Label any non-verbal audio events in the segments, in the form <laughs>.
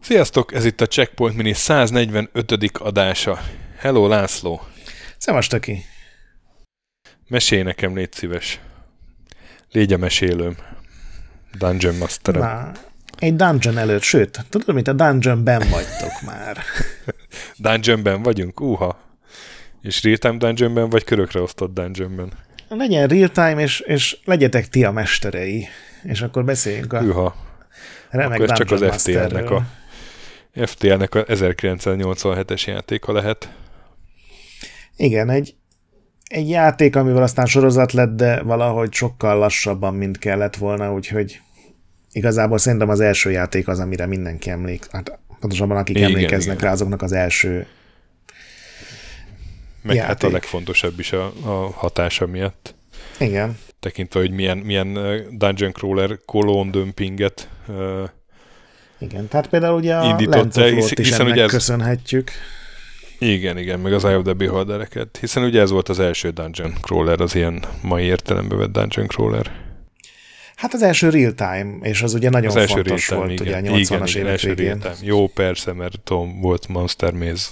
Sziasztok, ez itt a Checkpoint Mini 145. adása. Hello, László! Szevasz, Töki! Mesélj nekem, légy szíves. Légy a mesélőm. Dungeon master Na, egy dungeon előtt, sőt, tudod, mint a dungeonben vagytok már. <laughs> dungeonben vagyunk? Uha! És real-time dungeonben, vagy körökre osztott dungeonben? Legyen real-time, és, és legyetek ti a mesterei. És akkor beszéljünk a Uha. remek akkor ez csak az FTL-nek a, FTL-nek a 1987-es játéka lehet. Igen, egy, egy játék, amivel aztán sorozat lett, de valahogy sokkal lassabban, mint kellett volna, úgyhogy igazából szerintem az első játék az, amire mindenki emlék. Hát pontosabban akik Igen, emlékeznek igen. rá, azoknak az első. Meg hát a Játék. legfontosabb is a, a hatása miatt. Igen. Tekintve, hogy milyen, milyen dungeon crawler kolón dömpinget Igen, tehát például ugye a Indított el, hisz- is hiszen ugye ez- köszönhetjük. Igen, igen, meg az Eye of the Beholdereket. Hiszen ugye ez volt az első dungeon crawler, az ilyen mai értelembe vett dungeon crawler. Hát az első real time, és az ugye nagyon Az első fontos real-time, volt igen. ugye a 80-as igen, igen, évek végén. Jó, persze, mert Tom volt Monster Maze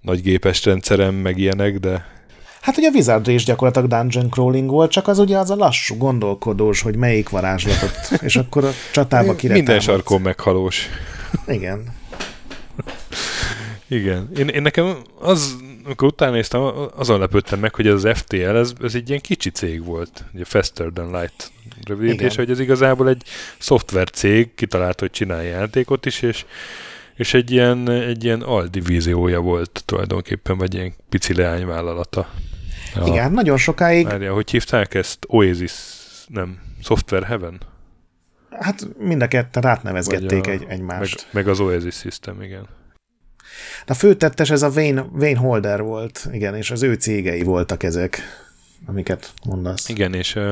nagy gépes rendszerem, meg ilyenek, de Hát ugye a Wizardry is gyakorlatilag dungeon crawling volt, csak az ugye az a lassú, gondolkodós, hogy melyik varázslatot, <laughs> és akkor a csatába kire minden sarkon meghalós. Igen. Igen. Én, én nekem az, amikor utána néztem, azon lepődtem meg, hogy ez az FTL, ez, ez egy ilyen kicsi cég volt. Ugye Faster Than Light rövidítés, hogy ez igazából egy szoftver cég, kitalált, hogy csinálja játékot is, és, és egy ilyen, egy ilyen aldivíziója volt tulajdonképpen, vagy ilyen pici leányvállalata. A, Igen, nagyon sokáig, Várja, hogy hívták ezt? Oasis, nem, Software Heaven? hát mind a ketten átnevezgették egy, egymást. Meg, meg az Oasis System, igen. A főtettes ez a Wayne, Wayne Holder volt, igen, és az ő cégei voltak ezek, amiket mondasz. Igen, és uh,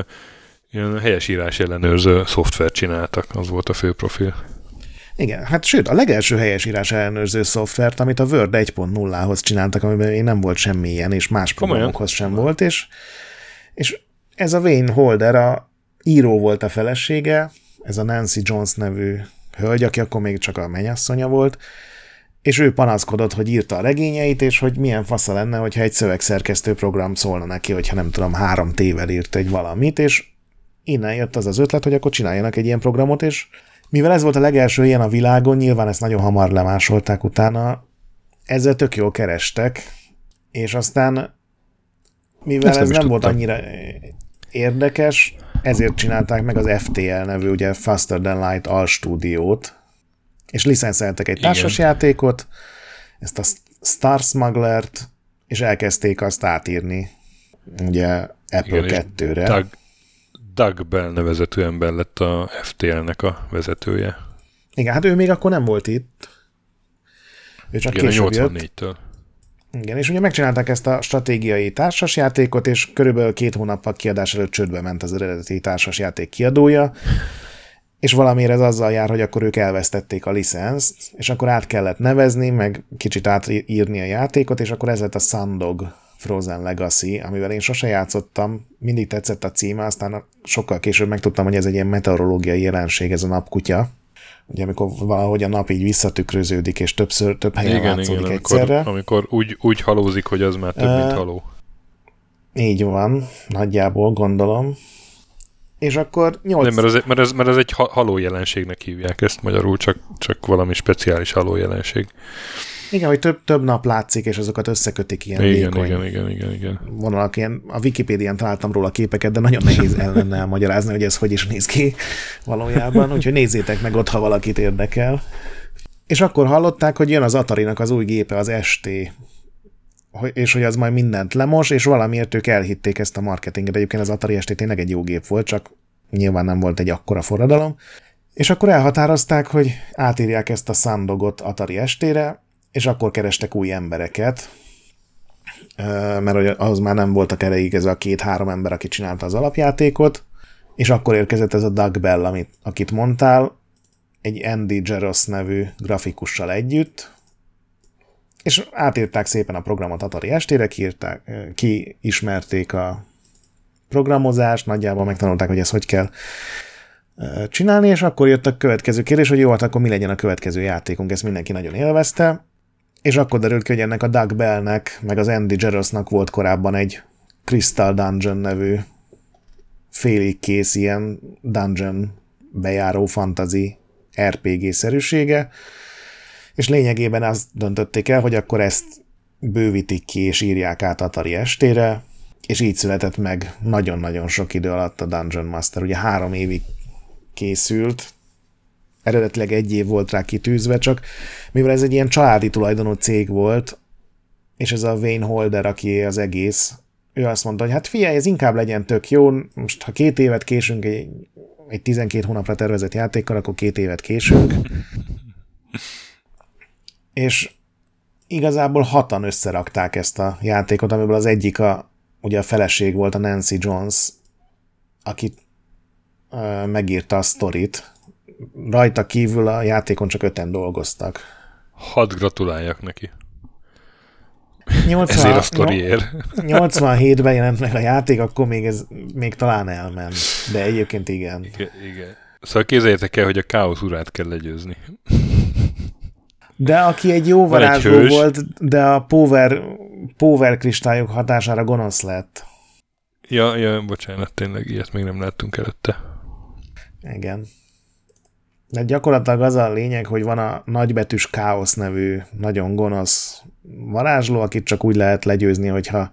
ilyen helyesírás ellenőrző szoftvert csináltak, az volt a fő profil. Igen, hát sőt, a legelső helyesírás ellenőrző szoftvert, amit a Word 1.0-hoz csináltak, amiben még nem volt semmi ilyen, és más programokhoz sem volt, és, és ez a Wayne Holder, a író volt a felesége, ez a Nancy Jones nevű hölgy, aki akkor még csak a mennyasszonya volt, és ő panaszkodott, hogy írta a regényeit, és hogy milyen fasza lenne, hogyha egy szövegszerkesztő program szólna neki, hogyha nem tudom, három tével írt egy valamit, és innen jött az az ötlet, hogy akkor csináljanak egy ilyen programot, és mivel ez volt a legelső ilyen a világon, nyilván ezt nagyon hamar lemásolták utána, ezzel tök jól kerestek, és aztán mivel Ezt nem ez is nem volt annyira érdekes, ezért csinálták meg az FTL nevű, ugye Faster Than Light Al stúdiót, és licenszeltek egy társasjátékot, ezt a Star Smuggler-t, és elkezdték azt átírni, ugye Apple Igen, és 2-re. Doug, Doug Bell nevezető ember lett a FTL-nek a vezetője. Igen, hát ő még akkor nem volt itt. Ő csak Igen, később jött. 84-től. Igen, és ugye megcsinálták ezt a stratégiai társasjátékot, és körülbelül két hónappal kiadás előtt csődbe ment az eredeti társasjáték kiadója, és valamiért ez azzal jár, hogy akkor ők elvesztették a licenszt, és akkor át kellett nevezni, meg kicsit átírni a játékot, és akkor ez lett a Sandog Frozen Legacy, amivel én sose játszottam, mindig tetszett a címe, aztán sokkal később megtudtam, hogy ez egy ilyen meteorológiai jelenség, ez a napkutya. Ugye amikor valahogy a nap így visszatükröződik, és többször, több helyen Igen, látszódik igen, egyszerre. amikor, amikor úgy, úgy halózik, hogy az már több, mint Ö, haló. Így van, nagyjából gondolom. És akkor nyolc... Nem, mert ez, mert, ez, mert ez egy ha- haló jelenségnek hívják ezt magyarul, csak, csak valami speciális haló jelenség. Igen, hogy több, több nap látszik, és azokat összekötik ilyen Igen, vékony igen, igen, igen, igen. vonalak. Ilyen, a Wikipédián találtam róla képeket, de nagyon nehéz <laughs> el lenne elmagyarázni, hogy ez hogy is néz ki valójában. Úgyhogy nézzétek meg ott, ha valakit érdekel. És akkor hallották, hogy jön az Atari-nak az új gépe, az ST, és hogy az majd mindent lemos, és valamiért ők elhitték ezt a marketinget. Egyébként az Atari ST tényleg egy jó gép volt, csak nyilván nem volt egy akkora forradalom. És akkor elhatározták, hogy átírják ezt a Sandogot Atari ST-re, és akkor kerestek új embereket, mert az már nem voltak erejéig ez a két-három ember, aki csinálta az alapjátékot, és akkor érkezett ez a Doug Bell, amit, akit mondtál, egy Andy Jaros nevű grafikussal együtt, és átírták szépen a programot Atari estére, kiírták, kiismerték a programozást, nagyjából megtanulták, hogy ezt hogy kell csinálni, és akkor jött a következő kérdés, hogy jó, hát akkor mi legyen a következő játékunk, ezt mindenki nagyon élvezte, és akkor derült ki, hogy ennek a Doug Bellnek, meg az Andy Jarosnak volt korábban egy Crystal Dungeon nevű félig kész ilyen dungeon bejáró fantasy RPG-szerűsége, és lényegében azt döntötték el, hogy akkor ezt bővítik ki és írják át Atari estére, és így született meg nagyon-nagyon sok idő alatt a Dungeon Master. Ugye három évig készült, eredetileg egy év volt rá kitűzve, csak mivel ez egy ilyen családi tulajdonú cég volt, és ez a Wayne Holder, aki az egész, ő azt mondta, hogy hát figyelj, ez inkább legyen tök jó, most ha két évet késünk egy, egy 12 hónapra tervezett játékkal, akkor két évet késünk. És igazából hatan összerakták ezt a játékot, amiből az egyik a, ugye a feleség volt a Nancy Jones, aki ö, megírta a sztorit. Rajta kívül a játékon csak öten dolgoztak. Hadd gratuláljak neki. 80, Ezért a sztoriért. 87-ben jelent meg a játék, akkor még ez még talán elment. De egyébként igen. Igen, igen. Szóval képzeljétek el, hogy a káosz urát kell legyőzni. De aki egy jó varázsló volt, de a power, power kristályok hatására gonosz lett. Ja, ja, bocsánat, tényleg ilyet még nem láttunk előtte. Igen. De gyakorlatilag az a lényeg, hogy van a nagybetűs káosz nevű nagyon gonosz varázsló, akit csak úgy lehet legyőzni, hogyha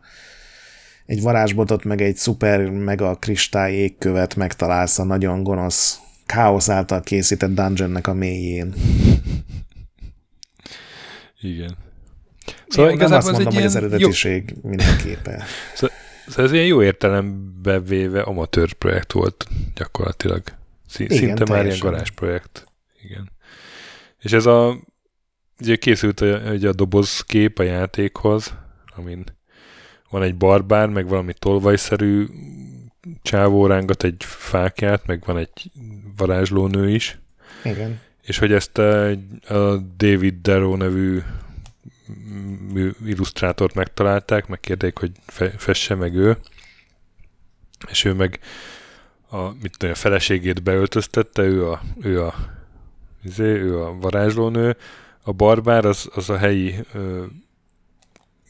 egy varázsbotot meg egy szuper mega kristály égkövet megtalálsz a nagyon gonosz káosz által készített dungeonnek a mélyén. <laughs> Igen. Szóval Szóval Jó, nem azt igazából mondom, egy hogy az ilyen jó, eredetiség mindenképpen. szóval ez ilyen jó értelembe véve amatőr projekt volt gyakorlatilag. Szí- Igen, Szinte már ilyen teljesen. garázsprojekt. Igen. És ez a ugye készült a, ugye a dobozkép a játékhoz, amin van egy barbár, meg valami tolvajszerű csávó rángat egy fákját, meg van egy varázslónő is. Igen. És hogy ezt a, a David Darrow nevű illusztrátort megtalálták, megkérték, hogy fe, fesse meg ő, és ő meg a, mit tudom, a feleségét beöltöztette, ő a, ő a, izé, ő a varázslónő, a barbár az, az a helyi ö,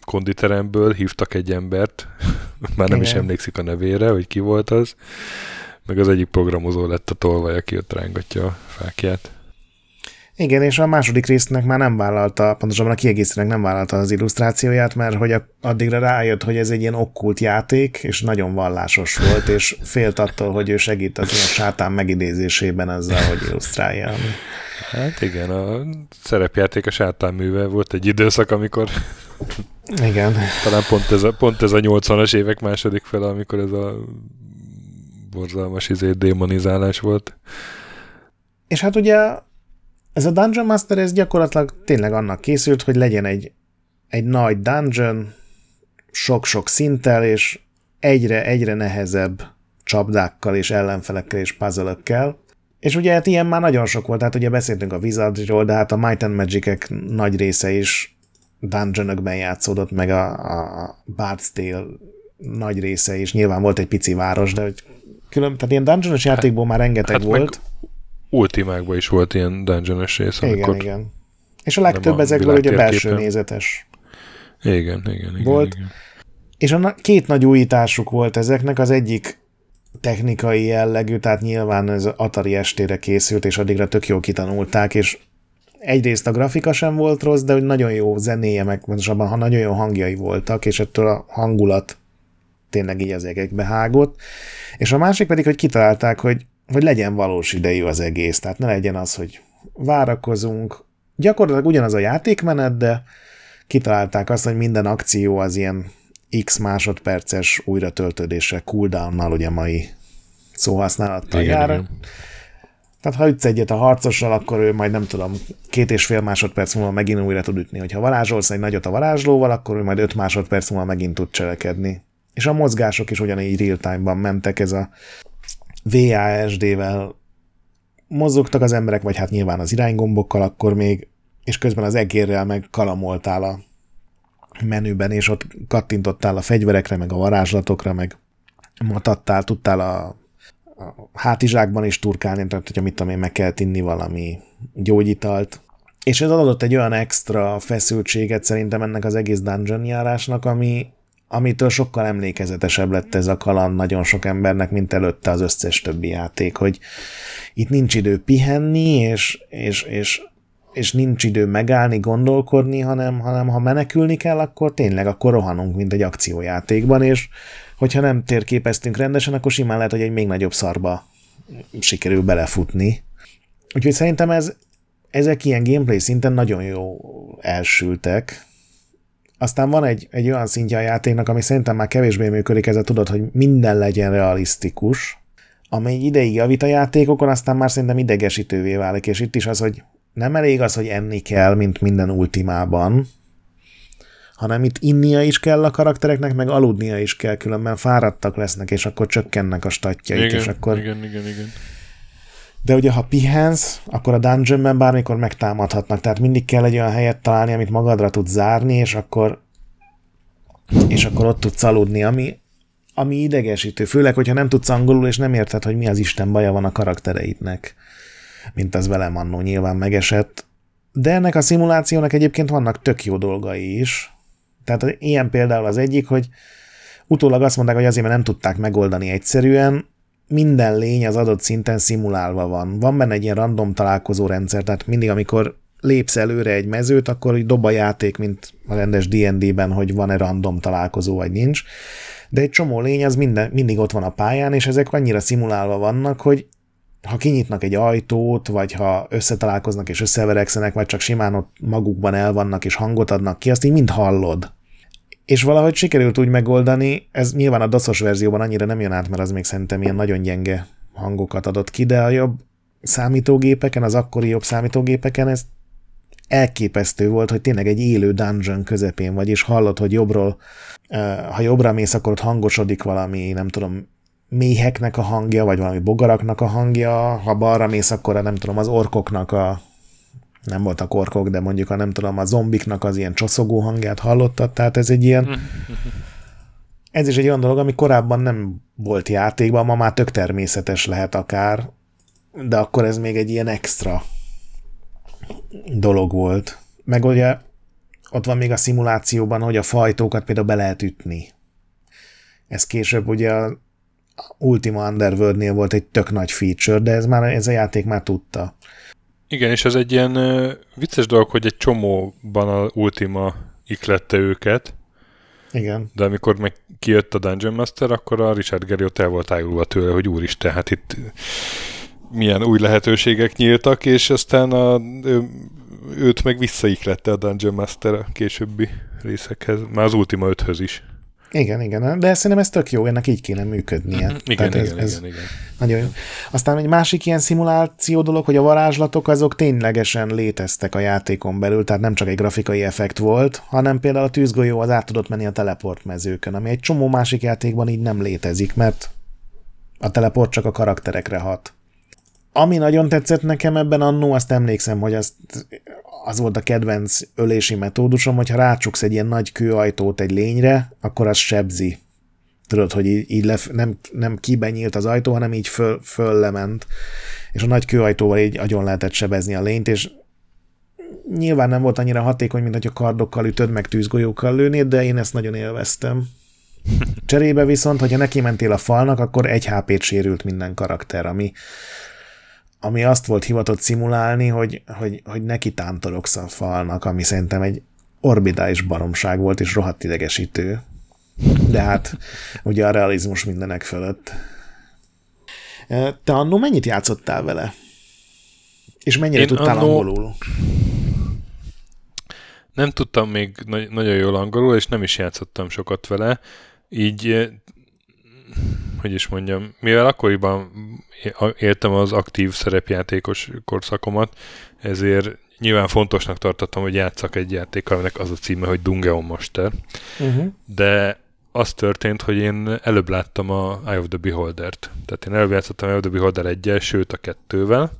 konditeremből hívtak egy embert, <laughs> már nem is Igen. emlékszik a nevére, hogy ki volt az, meg az egyik programozó lett a tolvaj, aki ott rángatja a fákját. Igen, és a második résznek már nem vállalta, pontosabban a kiegészítőnek nem vállalta az illusztrációját, mert hogy addigra rájött, hogy ez egy ilyen okkult játék, és nagyon vallásos volt, és félt attól, hogy ő segít az ilyen sátán megidézésében ezzel, hogy illusztrálja. Hát igen, a szerepjáték a sátánműve volt egy időszak, amikor Igen. talán pont ez a, pont ez a 80-as évek második fele, amikor ez a borzalmas izé démonizálás volt. És hát ugye ez a Dungeon Master, ez gyakorlatilag tényleg annak készült, hogy legyen egy, egy nagy dungeon, sok-sok szinttel, és egyre-egyre nehezebb csapdákkal és ellenfelekkel és puzzle És ugye hát ilyen már nagyon sok volt, tehát ugye beszéltünk a Wizardról, de hát a Might and Magic-ek nagy része is dungeonökben játszódott, meg a, a Bard's Tale nagy része is. Nyilván volt egy pici város, de hogy külön, tehát ilyen dungeonos játékból már rengeteg hát meg volt. Ultimákban is volt ilyen dungeonos rész, Igen, igen. És a legtöbb ezekből ugye belső nézetes. Igen, igen, igen. Volt. Igen. És a két nagy újításuk volt ezeknek, az egyik technikai jellegű, tehát nyilván ez Atari estére készült, és addigra tök jó kitanulták, és egyrészt a grafika sem volt rossz, de hogy nagyon jó zenéje, meg pontosabban ha nagyon jó hangjai voltak, és ettől a hangulat tényleg így az egekbe hágott. És a másik pedig, hogy kitalálták, hogy, hogy legyen valós idejű az egész, tehát ne legyen az, hogy várakozunk. Gyakorlatilag ugyanaz a játékmenet, de kitalálták azt, hogy minden akció az ilyen x másodperces újratöltődése cooldownnal, ugye mai szóhasználattal Igen, jár. igen. Tehát ha ütsz egyet a harcossal, akkor ő majd nem tudom, két és fél másodperc múlva megint újra tud ütni. Hogyha varázsolsz egy nagyot a varázslóval, akkor ő majd öt másodperc múlva megint tud cselekedni. És a mozgások is ugyanígy real-time-ban mentek, ez a VASD-vel mozogtak az emberek, vagy hát nyilván az iránygombokkal akkor még, és közben az egérrel meg kalamoltál a menüben, és ott kattintottál a fegyverekre, meg a varázslatokra, meg matattál, tudtál a, a hátizsákban is turkálni, tehát hogyha mit tudom én, meg kell inni valami gyógyitalt. És ez adott egy olyan extra feszültséget szerintem ennek az egész dungeon járásnak, ami, amitől sokkal emlékezetesebb lett ez a kaland nagyon sok embernek, mint előtte az összes többi játék, hogy itt nincs idő pihenni, és, és, és, és nincs idő megállni, gondolkodni, hanem, hanem ha menekülni kell, akkor tényleg akkor rohanunk, mint egy akciójátékban, és hogyha nem térképeztünk rendesen, akkor simán lehet, hogy egy még nagyobb szarba sikerül belefutni. Úgyhogy szerintem ez, ezek ilyen gameplay szinten nagyon jó elsültek, aztán van egy, egy olyan szintje a játéknak, ami szerintem már kevésbé működik, ezzel tudod, hogy minden legyen realisztikus, ami ideig javít a játékokon, aztán már szerintem idegesítővé válik, és itt is az, hogy nem elég az, hogy enni kell, mint minden ultimában, hanem itt innia is kell a karaktereknek, meg aludnia is kell, különben fáradtak lesznek, és akkor csökkennek a statjaik, igen, és akkor... Igen, igen, igen. De ugye, ha pihensz, akkor a dungeonben bármikor megtámadhatnak, tehát mindig kell egy olyan helyet találni, amit magadra tudsz zárni, és akkor és akkor ott tudsz aludni, ami, ami idegesítő, főleg, hogyha nem tudsz angolul, és nem érted, hogy mi az Isten baja van a karaktereidnek, mint az velem annó nyilván megesett. De ennek a szimulációnak egyébként vannak tök jó dolgai is. Tehát ilyen például az egyik, hogy utólag azt mondták, hogy azért, mert nem tudták megoldani egyszerűen, minden lény az adott szinten szimulálva van. Van benne egy ilyen random találkozó rendszer, tehát mindig, amikor lépsz előre egy mezőt, akkor úgy dob a játék, mint a rendes D&D-ben, hogy van-e random találkozó, vagy nincs. De egy csomó lény az minden, mindig ott van a pályán, és ezek annyira szimulálva vannak, hogy ha kinyitnak egy ajtót, vagy ha összetalálkoznak és összeverekszenek, vagy csak simán ott magukban el vannak és hangot adnak ki, azt így mind hallod. És valahogy sikerült úgy megoldani, ez nyilván a daszos verzióban annyira nem jön át, mert az még szerintem ilyen nagyon gyenge hangokat adott ki, de a jobb számítógépeken, az akkori jobb számítógépeken ez elképesztő volt, hogy tényleg egy élő dungeon közepén vagy, és hallod, hogy jobbról, ha jobbra mész, akkor ott hangosodik valami, nem tudom, méheknek a hangja, vagy valami bogaraknak a hangja, ha balra mész, akkor nem tudom, az orkoknak a nem voltak orkok, de mondjuk a nem tudom, a zombiknak az ilyen csoszogó hangját hallottad, tehát ez egy ilyen <laughs> ez is egy olyan dolog, ami korábban nem volt játékban, ma már tök természetes lehet akár, de akkor ez még egy ilyen extra dolog volt. Meg ugye ott van még a szimulációban, hogy a fajtókat például be lehet ütni. Ez később ugye a Ultima Underworld-nél volt egy tök nagy feature, de ez már ez a játék már tudta. Igen, és ez egy ilyen uh, vicces dolog, hogy egy csomóban a Ultima iklette őket. Igen. De amikor meg kijött a Dungeon Master, akkor a Richard Gary ott el volt ájulva tőle, hogy úristen, hát itt milyen új lehetőségek nyíltak, és aztán a, ő, őt meg visszaiklette a Dungeon Master a későbbi részekhez, már az Ultima 5-höz is. Igen, igen, de szerintem ez tök jó, ennek így kéne működnie. Mhm. Igen, Tehát igen, ez, igen, igen. Nagyon jó. Aztán egy másik ilyen szimuláció dolog, hogy a varázslatok azok ténylegesen léteztek a játékon belül, tehát nem csak egy grafikai effekt volt, hanem például a tűzgolyó az át tudott menni a teleport mezőkön, ami egy csomó másik játékban így nem létezik, mert a teleport csak a karakterekre hat. Ami nagyon tetszett nekem ebben annó, azt emlékszem, hogy azt, az volt a kedvenc ölési metódusom, hogyha rácsuksz egy ilyen nagy kőajtót egy lényre, akkor az sebzi. Tudod, hogy így, így lef, nem, nem kiben nyílt az ajtó, hanem így föl, föllement, és a nagy kőajtóval így agyon lehetett sebezni a lényt, és nyilván nem volt annyira hatékony, mint hogy a kardokkal ütöd, meg tűzgolyókkal lőnéd, de én ezt nagyon élveztem. <laughs> Cserébe viszont, hogyha neki mentél a falnak, akkor egy HP-t sérült minden karakter, ami, ami azt volt hivatott szimulálni, hogy, hogy, hogy neki tántorogsz a falnak, ami szerintem egy orbitális baromság volt, és rohadt idegesítő. De hát ugye a realizmus mindenek fölött. Te annó mennyit játszottál vele? És mennyire Én tudtál annó- angolul? Nem tudtam még na- nagyon jól angolul, és nem is játszottam sokat vele, így, hogy is mondjam, mivel akkoriban éltem az aktív szerepjátékos korszakomat, ezért nyilván fontosnak tartottam, hogy játszak egy játékkal, aminek az a címe, hogy Dungeon Master, Uh-huh. de az történt, hogy én előbb láttam a Eye of the Beholder-t. Tehát én előbb játszottam Eye of the Beholder egyel, sőt a kettővel,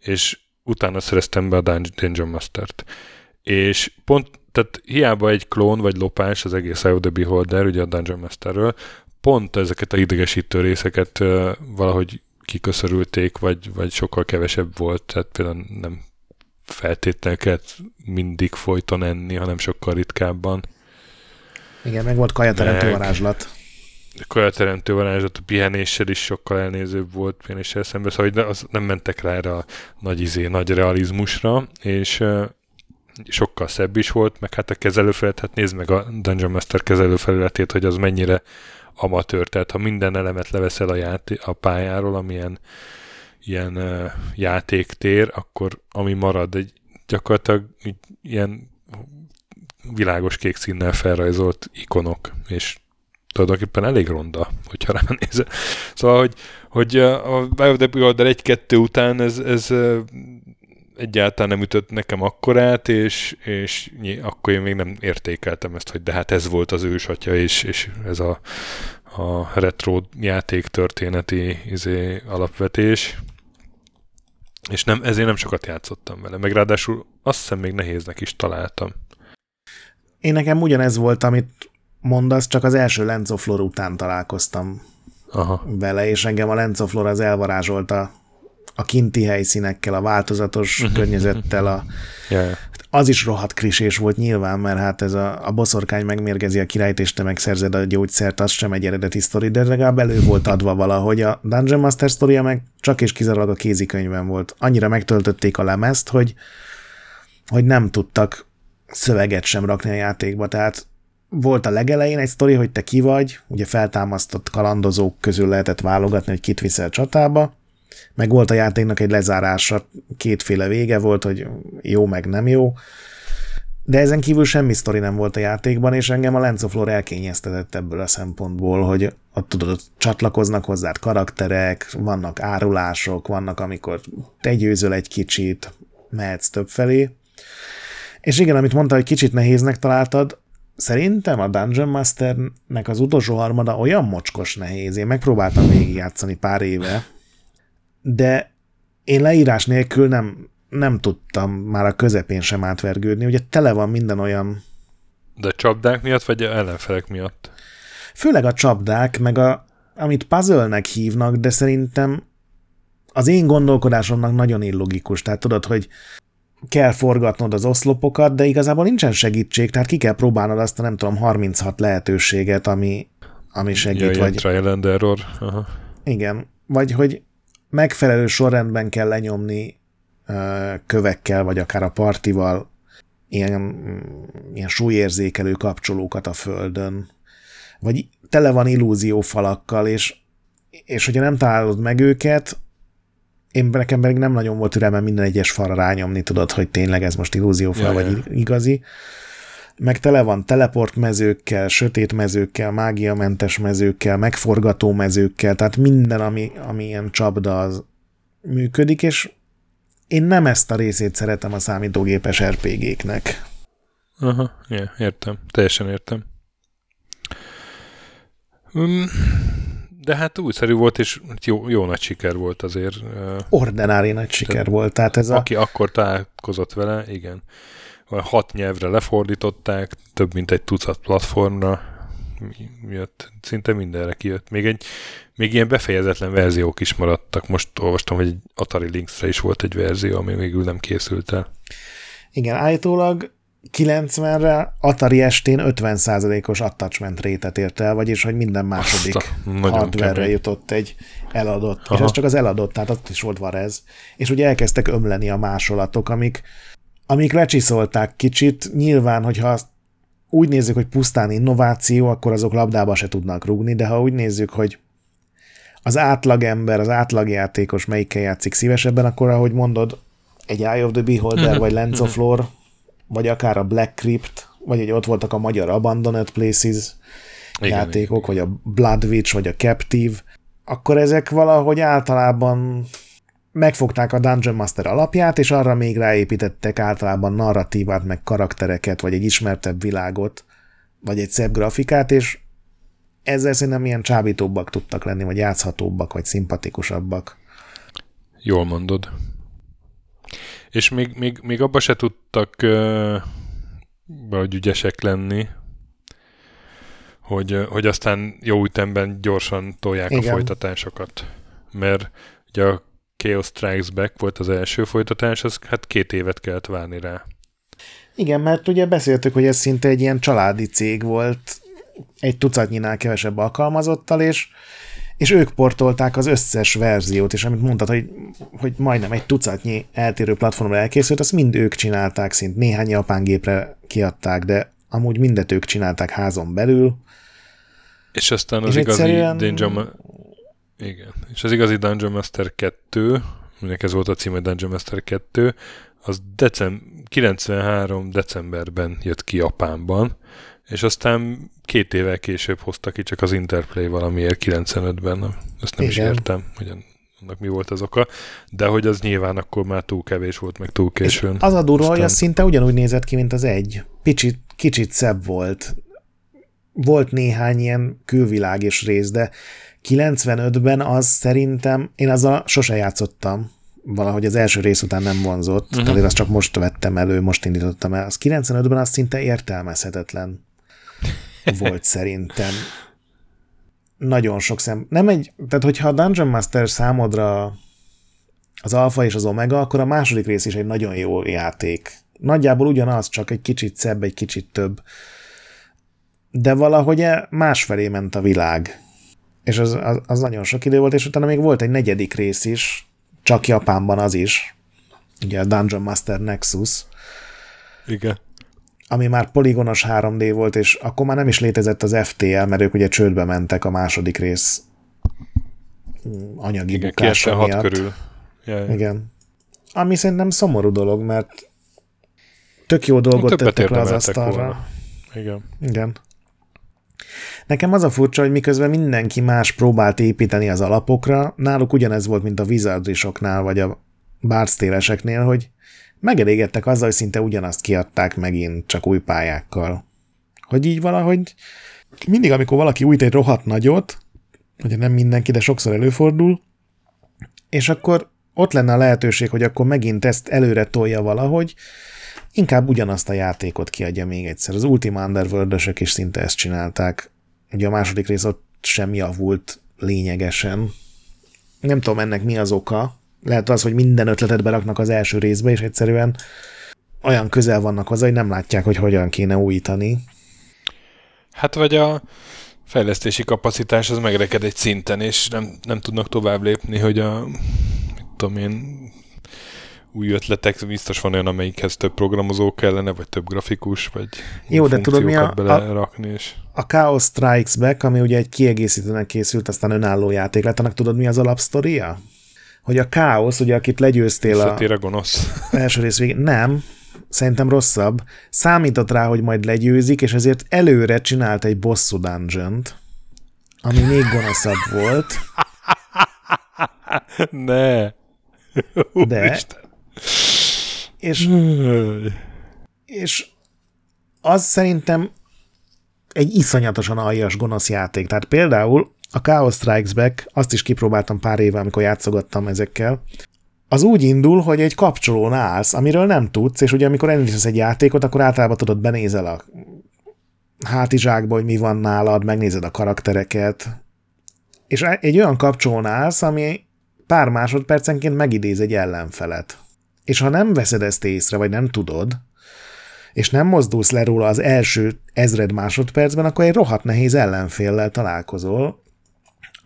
és utána szereztem be a Dun- Dungeon Master-t. És pont tehát hiába egy klón vagy lopás az egész of the Beholder, ugye a Dungeon Masterről, pont ezeket a idegesítő részeket uh, valahogy kiköszörülték, vagy, vagy sokkal kevesebb volt, tehát például nem feltétlenül kellett mindig folyton enni, hanem sokkal ritkábban. Igen, meg volt kajateremtő varázslat. Kajateremtő varázslat, a pihenéssel is sokkal elnézőbb volt pihenéssel szemben, szóval az nem mentek rá erre a nagy izé, nagy realizmusra, és sokkal szebb is volt, meg hát a kezelőfelület, hát nézd meg a Dungeon Master kezelőfelületét, hogy az mennyire amatőr, tehát ha minden elemet leveszel a, játé- a pályáról, amilyen ilyen uh, játéktér, akkor ami marad egy gyakorlatilag ilyen világos kék színnel felrajzolt ikonok, és tulajdonképpen elég ronda, hogyha ránézel. Szóval, hogy, hogy a Biodepilder 1-2 után ez, ez egyáltalán nem ütött nekem akkorát, és, és akkor én még nem értékeltem ezt, hogy de hát ez volt az ősatya, és, és ez a, a retro játék történeti izé, alapvetés. És nem, ezért nem sokat játszottam vele. Meg ráadásul azt hiszem még nehéznek is találtam. Én nekem ugyanez volt, amit mondasz, csak az első Lenzoflor után találkoztam Aha. vele, és engem a Lenzoflor az elvarázsolta a kinti helyszínekkel, a változatos mhm. környezettel, a, <laughs> yeah. az is rohadt krisés volt nyilván, mert hát ez a, a boszorkány megmérgezi a királyt, és te megszerzed a gyógyszert, az sem egy eredeti sztori, de legalább elő volt adva valahogy. A Dungeon Master sztoria meg csak és kizárólag a kézikönyvben volt. Annyira megtöltötték a lemezt, hogy, hogy nem tudtak szöveget sem rakni a játékba, tehát volt a legelején egy sztori, hogy te ki vagy, ugye feltámasztott kalandozók közül lehetett válogatni, hogy kit viszel csatába, meg volt a játéknak egy lezárása, kétféle vége volt, hogy jó meg nem jó, de ezen kívül semmi sztori nem volt a játékban, és engem a Lens of Lore elkényeztetett ebből a szempontból, hogy ott tudod, ott csatlakoznak hozzád karakterek, vannak árulások, vannak, amikor te győzöl egy kicsit, mehetsz többfelé. És igen, amit mondta, hogy kicsit nehéznek találtad, szerintem a Dungeon Masternek az utolsó harmada olyan mocskos nehéz. Én megpróbáltam végigjátszani pár éve, de én leírás nélkül nem, nem tudtam már a közepén sem átvergődni. Ugye tele van minden olyan... De csapdák miatt, vagy ellenfelek miatt? Főleg a csapdák, meg a, amit puzzle hívnak, de szerintem az én gondolkodásomnak nagyon illogikus. Tehát tudod, hogy kell forgatnod az oszlopokat, de igazából nincsen segítség, tehát ki kell próbálnod azt a nem tudom 36 lehetőséget, ami, ami segít. Ja, vagy... trial and error. Aha. Igen, vagy hogy megfelelő sorrendben kell lenyomni kövekkel, vagy akár a partival ilyen, ilyen súlyérzékelő kapcsolókat a földön, vagy tele van illúziófalakkal, és, és hogyha nem találod meg őket, én nekem pedig nem nagyon volt türelme minden egyes falra rányomni, tudod, hogy tényleg ez most illúziófal, ja, vagy igazi. Meg tele van teleport mezőkkel, sötét mezőkkel, mágiamentes mezőkkel, megforgató mezőkkel, tehát minden, ami, ami ilyen csapda, az működik, és én nem ezt a részét szeretem a számítógépes RPG-knek. Aha, yeah, értem. Teljesen értem. Um, de hát újszerű volt, és jó, jó nagy siker volt azért. Ordinári nagy siker tehát, volt. Tehát ez aki a... akkor találkozott vele, igen. Hat nyelvre lefordították, több mint egy tucat platformra jött, szinte mindenre kijött. Még, egy, még ilyen befejezetlen verziók is maradtak. Most olvastam, hogy egy Atari Lynx-re is volt egy verzió, ami végül nem készült el. Igen, állítólag 90-re Atari estén 50%-os attachment rétet ért el, vagyis hogy minden második hardware jutott egy eladott. Aha. És ez csak az eladott, tehát ott is volt ez. És ugye elkezdtek ömleni a másolatok, amik, amik lecsiszolták kicsit. Nyilván, hogyha azt úgy nézzük, hogy pusztán innováció, akkor azok labdába se tudnak rúgni, de ha úgy nézzük, hogy az átlagember, az átlagjátékos melyikkel játszik szívesebben, akkor ahogy mondod, egy Eye of the Beholder, uh-huh. vagy Lens of Lore, vagy akár a Black Crypt, vagy hogy ott voltak a magyar Abandoned Places igen, játékok, igen. vagy a Blood Witch, vagy a Captive, akkor ezek valahogy általában megfogták a Dungeon Master alapját, és arra még ráépítettek általában narratívát, meg karaktereket, vagy egy ismertebb világot, vagy egy szebb grafikát, és ezzel szerintem ilyen csábítóbbak tudtak lenni, vagy játszhatóbbak, vagy szimpatikusabbak. Jól mondod. És még, még, még abba se tudtak uh, ügyesek lenni, hogy, hogy aztán jó ütemben gyorsan tolják Igen. a folytatásokat. Mert ugye a Chaos Strikes Back volt az első folytatás, az hát két évet kellett várni rá. Igen, mert ugye beszéltük, hogy ez szinte egy ilyen családi cég volt, egy tucatnyinál kevesebb alkalmazottal, és, és ők portolták az összes verziót, és amit mondtad, hogy, hogy majdnem egy tucatnyi eltérő platformra elkészült, azt mind ők csinálták, szint néhány japán gépre kiadták, de amúgy mindet ők csinálták házon belül. És aztán az és igazi egyszerűen... Dungeon... Igen. És az igazi Dungeon Master 2, minek ez volt a címe Dungeon Master 2, az decem 93. decemberben jött ki Japánban, és aztán két évvel később hozta ki csak az Interplay valamiért 95-ben. Ezt nem Igen. is értem, hogy annak mi volt az oka, de hogy az nyilván akkor már túl kevés volt, meg túl későn. És az a durva, Aztán... hogy az szinte ugyanúgy nézett ki, mint az egy. Picsit, kicsit szebb volt. Volt néhány ilyen külvilágos rész, de 95-ben az szerintem, én azzal sose játszottam, valahogy az első rész után nem vonzott, uh-huh. tehát azt csak most vettem elő, most indítottam el. Az 95-ben az szinte értelmezhetetlen volt <laughs> szerintem. Nagyon sok szem. Nem egy, tehát hogyha a Dungeon Master számodra az alfa és az omega, akkor a második rész is egy nagyon jó játék. Nagyjából ugyanaz, csak egy kicsit szebb, egy kicsit több. De valahogy másfelé ment a világ. És az, az, az nagyon sok idő volt, és utána még volt egy negyedik rész is, csak Japánban az is, ugye a Dungeon Master Nexus. Igen. Ami már poligonos 3D volt, és akkor már nem is létezett az FTL, mert ők ugye csődbe mentek a második rész anyagi Igen, bukása miatt. körül. Jaj. Igen. Ami szerintem szomorú dolog, mert tök jó dolgot tettek le az asztalra. Volna. Igen. Igen. Nekem az a furcsa, hogy miközben mindenki más próbált építeni az alapokra, náluk ugyanez volt, mint a Wizardrisoknál, vagy a bárztéleseknél, hogy megelégedtek azzal, hogy szinte ugyanazt kiadták megint, csak új pályákkal. Hogy így valahogy mindig, amikor valaki újt egy rohadt nagyot, ugye nem mindenki, de sokszor előfordul, és akkor ott lenne a lehetőség, hogy akkor megint ezt előre tolja valahogy, inkább ugyanazt a játékot kiadja még egyszer. Az Ultima underworld is szinte ezt csinálták. Ugye a második rész ott sem javult lényegesen. Nem tudom ennek mi az oka. Lehet az, hogy minden ötletet beraknak az első részbe, és egyszerűen olyan közel vannak hozzá, hogy nem látják, hogy hogyan kéne újítani. Hát vagy a fejlesztési kapacitás az megreked egy szinten, és nem, nem tudnak tovább lépni, hogy a tudom én, új ötletek, biztos van olyan, amelyikhez több programozó kellene, vagy több grafikus, vagy Jó, de tudod mi a, belerakni, és... a Chaos Strikes Back, ami ugye egy kiegészítőnek készült, aztán önálló játék lett, annak tudod mi az alapsztoria? Hogy a Chaos, ugye akit legyőztél a... a gonosz. <laughs> első rész végén, nem, szerintem rosszabb, számított rá, hogy majd legyőzik, és ezért előre csinált egy bosszú dungeon ami még gonoszabb volt. <laughs> ne. De, Isten. És, és az szerintem egy iszonyatosan aljas gonosz játék. Tehát például a Chaos Strikes Back, azt is kipróbáltam pár éve, amikor játszogattam ezekkel, az úgy indul, hogy egy kapcsolón állsz, amiről nem tudsz, és ugye amikor elindítasz egy játékot, akkor általában tudod, benézel a hátizsákba, hogy mi van nálad, megnézed a karaktereket, és egy olyan kapcsolón állsz, ami pár másodpercenként megidéz egy ellenfelet. És ha nem veszed ezt észre, vagy nem tudod, és nem mozdulsz le róla az első ezred másodpercben, akkor egy rohadt nehéz ellenféllel találkozol,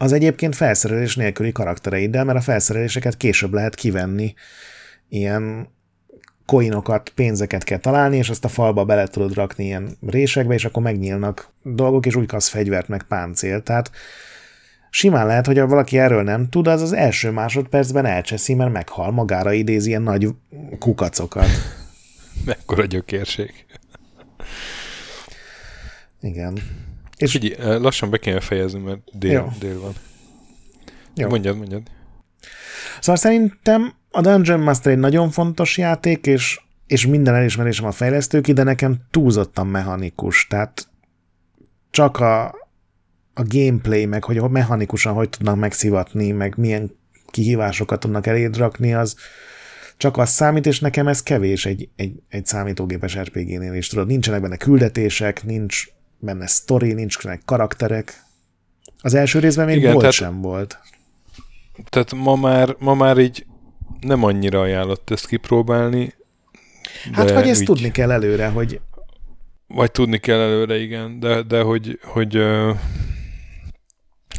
az egyébként felszerelés nélküli karaktereiddel, mert a felszereléseket később lehet kivenni. Ilyen koinokat, pénzeket kell találni, és azt a falba bele tudod rakni ilyen résekbe, és akkor megnyílnak dolgok, és úgy kapsz fegyvert, meg páncél. Tehát Simán lehet, hogy ha valaki erről nem tud, az az első másodpercben elcseszi, mert meghal, magára idéz ilyen nagy kukacokat. <laughs> Mekkora gyökérség. Igen. És Figyelj, lassan be kéne fejezni, mert dél, Jó. dél van. Jó. Mondjad, mondjad. Szóval szerintem a Dungeon Master egy nagyon fontos játék, és, és minden elismerésem a fejlesztők, de nekem túlzottan mechanikus. Tehát csak a, a gameplay, meg hogy mechanikusan hogy tudnak megszivatni, meg milyen kihívásokat tudnak eléd rakni, az csak az számít, és nekem ez kevés egy, egy, egy számítógépes RPG-nél is, tudod, nincsenek benne küldetések, nincs benne sztori, nincs benne karakterek. Az első részben még Igen, volt tehát, sem volt. Tehát ma már, ma már így nem annyira ajánlott ezt kipróbálni. Hát vagy ezt így, tudni kell előre, hogy... Vagy tudni kell előre, igen, de, de hogy, hogy,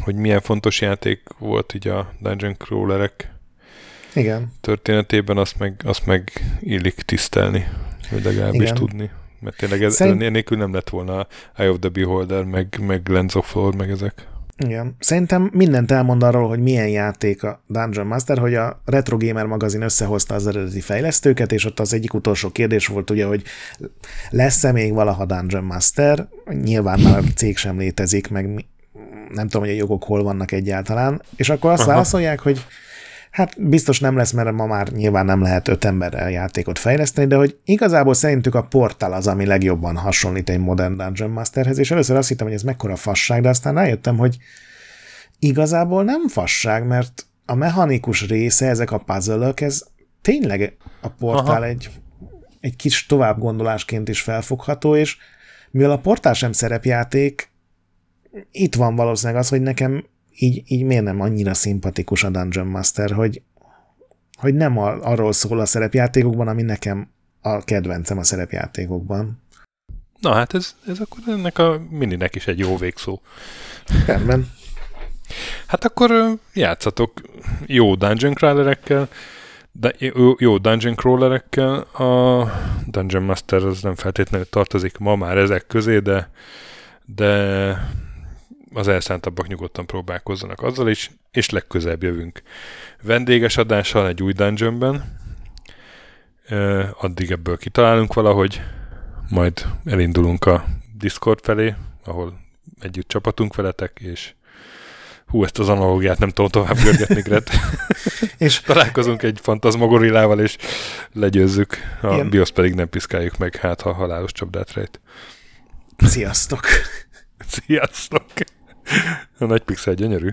hogy, milyen fontos játék volt így a Dungeon Crawlerek igen. történetében, azt meg, azt meg illik tisztelni, vagy legalábbis Igen. tudni. Mert tényleg ez, Szerint... nélkül nem lett volna Eye of the Beholder, meg, meg Lens of Lore, meg ezek. Igen. Szerintem mindent elmond arról, hogy milyen játék a Dungeon Master, hogy a Retro Gamer magazin összehozta az eredeti fejlesztőket, és ott az egyik utolsó kérdés volt ugye, hogy lesz-e még valaha Dungeon Master? Nyilván már a cég sem létezik, meg nem tudom, hogy a jogok hol vannak egyáltalán. És akkor azt válaszolják, hogy Hát biztos nem lesz, mert ma már nyilván nem lehet öt emberrel játékot fejleszteni, de hogy igazából szerintük a portál az, ami legjobban hasonlít egy modern Dungeon Masterhez, és először azt hittem, hogy ez mekkora fasság, de aztán rájöttem, hogy igazából nem fasság, mert a mechanikus része, ezek a puzzle ez tényleg a portál egy, egy kis továbbgondolásként is felfogható, és mivel a portál sem szerepjáték, itt van valószínűleg az, hogy nekem így, így miért nem annyira szimpatikus a Dungeon Master, hogy, hogy nem arról szól a szerepjátékokban, ami nekem a kedvencem a szerepjátékokban. Na hát ez, ez akkor ennek a mininek is egy jó végszó. Rendben. Hát akkor játszatok jó dungeon crawlerekkel, de jó dungeon crawlerekkel. A Dungeon Master az nem feltétlenül tartozik ma már ezek közé, de, de az elszántabbak nyugodtan próbálkozzanak azzal is, és legközebb jövünk. Vendéges adással egy új dungeonben, addig ebből kitalálunk valahogy, majd elindulunk a Discord felé, ahol együtt csapatunk veletek, és hú, ezt az analógiát nem tudom tovább görgetni, Gret. <laughs> és találkozunk egy fantazmagorillával, és legyőzzük, a Igen. BIOS pedig nem piszkáljuk meg, hát ha halálos csapdát rejt. Sziasztok! <laughs> Sziasztok! A nagy pixel gyönyörű.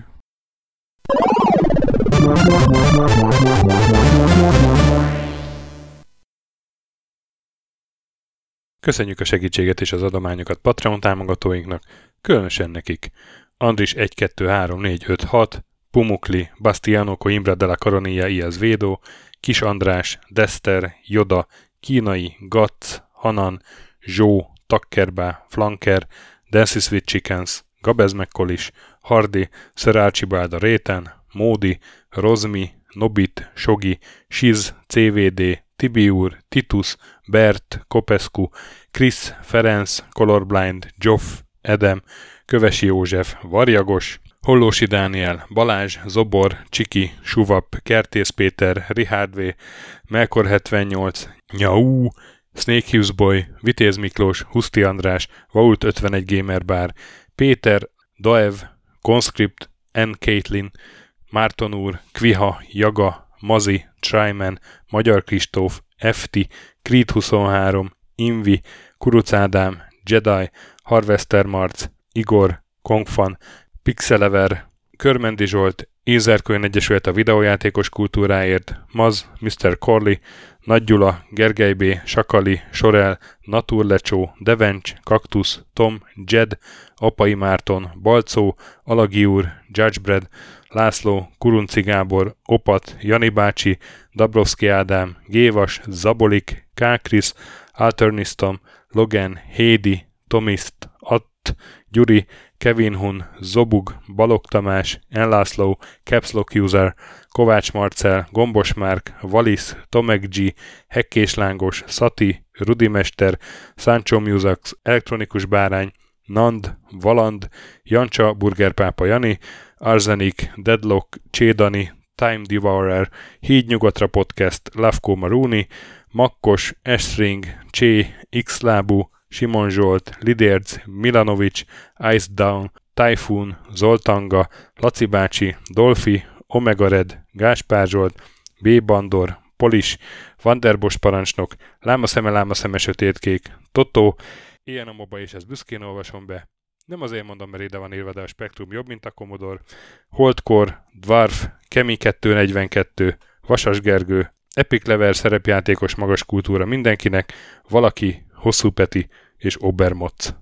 Köszönjük a segítséget és az adományokat Patreon támogatóinknak, különösen nekik. Andris 1, 2, 3, 4, 5, 6, Pumukli, Bastiano Coimbra de la Coronia Iaz Védó, Kis András, Dester, Joda, Kínai, Gatz, Hanan, Zsó, Takkerbá, Flanker, Dancy Sweet Chickens, Gabez McCollis, Hardy, Sir Archibald a Réten, Módi, Rozmi, Nobit, Sogi, Siz, CVD, Tibiur, Titus, Bert, Kopescu, Chris, Ferenc, Colorblind, Joff, Edem, Kövesi József, Varjagos, Hollósi Dániel, Balázs, Zobor, Csiki, Suvap, Kertész Péter, Richard V, Melkor 78, Nyau, Snake Hughes Boy, Vitéz Miklós, Huszti András, Vault 51 Gamer Bar, Péter, Daev, Conscript, N. Caitlin, Márton úr, Kviha, Jaga, Mazi, Tryman, Magyar Kristóf, FT, Creed 23, Invi, Kuruc Ádám, Jedi, Harvester Marc, Igor, Kongfan, Pixelever, Körmendi Zsolt, Ézerkönyv Egyesület a videójátékos kultúráért, Maz, Mr. Corley, nagy Gyula, Gergely B., Sakali, Sorel, Naturlecsó, Devencs, Kaktusz, Tom, Jed, Apai Márton, Balcó, Alagi úr, Judgebred, László, Kurunci Gábor, Opat, Jani bácsi, Dabrowski Ádám, Gévas, Zabolik, Kákris, Alternisztom, Logan, Hédi, Tomiszt, Att, Gyuri, Kevin Hun, Zobug, Balog Tamás, Enlászló, Capslock User, Kovács Marcel, Gombos Márk, Valisz, Tomek G, Hekkés Lángos, Szati, Rudimester, Sancho Musax, Elektronikus Bárány, Nand, Valand, Jancsa, Burgerpápa Jani, Arzenik, Deadlock, Csédani, Time Devourer, Híd Nyugatra Podcast, Lavko Maruni, Makkos, Estring, Csé, Xlábú, Simon Zsolt, Lidérc, Milanovic, Ice Down, Typhoon, Zoltanga, Laci bácsi, Dolfi, Omega Red, Gáspár Zsolt, B. Bandor, Polis, Vanderbos parancsnok, Lámaszeme, Lámaszeme, Sötétkék, Totó, ilyen a moba, és ezt büszkén olvasom be. Nem azért mondom, mert ide van írva, de a spektrum jobb, mint a Commodore. Holdkor, Dwarf, Kemi 242, Vasas Gergő, Epic level szerepjátékos magas kultúra mindenkinek, valaki, hosszú peti és Obermotz.